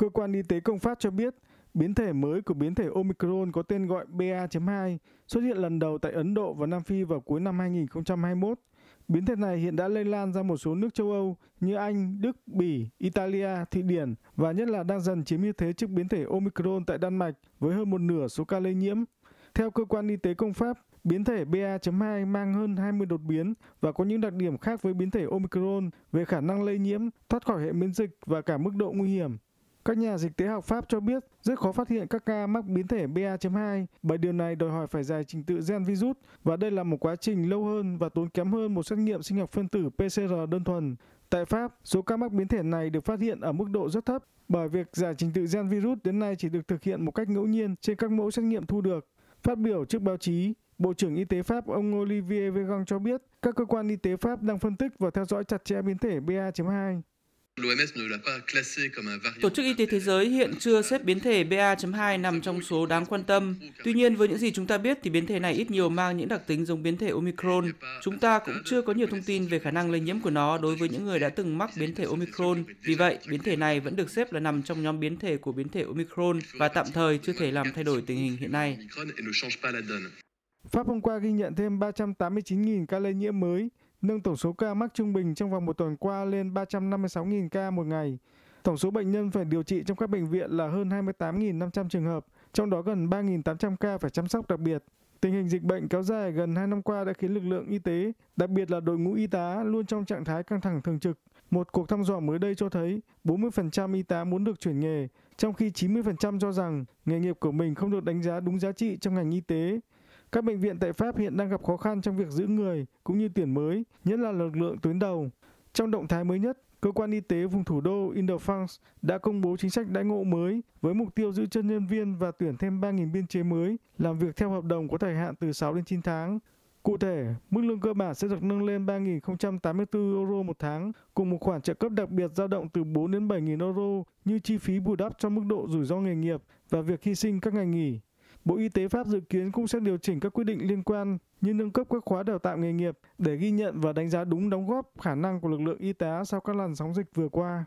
Cơ quan y tế công Pháp cho biết, biến thể mới của biến thể Omicron có tên gọi BA.2 xuất hiện lần đầu tại Ấn Độ và Nam Phi vào cuối năm 2021. Biến thể này hiện đã lây lan ra một số nước châu Âu như Anh, Đức, Bỉ, Italia, Thụy Điển và nhất là đang dần chiếm ưu thế trước biến thể Omicron tại Đan Mạch với hơn một nửa số ca lây nhiễm. Theo cơ quan y tế công Pháp, biến thể BA.2 mang hơn 20 đột biến và có những đặc điểm khác với biến thể Omicron về khả năng lây nhiễm, thoát khỏi hệ miễn dịch và cả mức độ nguy hiểm. Các nhà dịch tế học Pháp cho biết rất khó phát hiện các ca mắc biến thể BA.2 bởi điều này đòi hỏi phải giải trình tự gen virus và đây là một quá trình lâu hơn và tốn kém hơn một xét nghiệm sinh học phân tử PCR đơn thuần. Tại Pháp, số ca mắc biến thể này được phát hiện ở mức độ rất thấp bởi việc giải trình tự gen virus đến nay chỉ được thực hiện một cách ngẫu nhiên trên các mẫu xét nghiệm thu được. Phát biểu trước báo chí, Bộ trưởng Y tế Pháp ông Olivier Véran cho biết các cơ quan y tế Pháp đang phân tích và theo dõi chặt chẽ biến thể BA.2. Tổ chức Y tế Thế giới hiện chưa xếp biến thể BA.2 nằm trong số đáng quan tâm. Tuy nhiên, với những gì chúng ta biết thì biến thể này ít nhiều mang những đặc tính giống biến thể Omicron. Chúng ta cũng chưa có nhiều thông tin về khả năng lây nhiễm của nó đối với những người đã từng mắc biến thể Omicron. Vì vậy, biến thể này vẫn được xếp là nằm trong nhóm biến thể của biến thể Omicron và tạm thời chưa thể làm thay đổi tình hình hiện nay. Pháp hôm qua ghi nhận thêm 389.000 ca lây nhiễm mới, nâng tổng số ca mắc trung bình trong vòng một tuần qua lên 356.000 ca một ngày. Tổng số bệnh nhân phải điều trị trong các bệnh viện là hơn 28.500 trường hợp, trong đó gần 3.800 ca phải chăm sóc đặc biệt. Tình hình dịch bệnh kéo dài gần 2 năm qua đã khiến lực lượng y tế, đặc biệt là đội ngũ y tá luôn trong trạng thái căng thẳng thường trực. Một cuộc thăm dò mới đây cho thấy 40% y tá muốn được chuyển nghề, trong khi 90% cho rằng nghề nghiệp của mình không được đánh giá đúng giá trị trong ngành y tế. Các bệnh viện tại Pháp hiện đang gặp khó khăn trong việc giữ người cũng như tuyển mới, nhất là lực lượng tuyến đầu. Trong động thái mới nhất, cơ quan y tế vùng thủ đô Île-de-France đã công bố chính sách đãi ngộ mới với mục tiêu giữ chân nhân viên và tuyển thêm 3.000 biên chế mới làm việc theo hợp đồng có thời hạn từ 6 đến 9 tháng. Cụ thể, mức lương cơ bản sẽ được nâng lên 3.084 euro một tháng, cùng một khoản trợ cấp đặc biệt dao động từ 4 đến 7.000 euro như chi phí bù đắp cho mức độ rủi ro nghề nghiệp và việc hy sinh các ngày nghỉ. Bộ Y tế Pháp dự kiến cũng sẽ điều chỉnh các quy định liên quan như nâng cấp các khóa đào tạo nghề nghiệp để ghi nhận và đánh giá đúng đóng góp, khả năng của lực lượng y tá sau các làn sóng dịch vừa qua.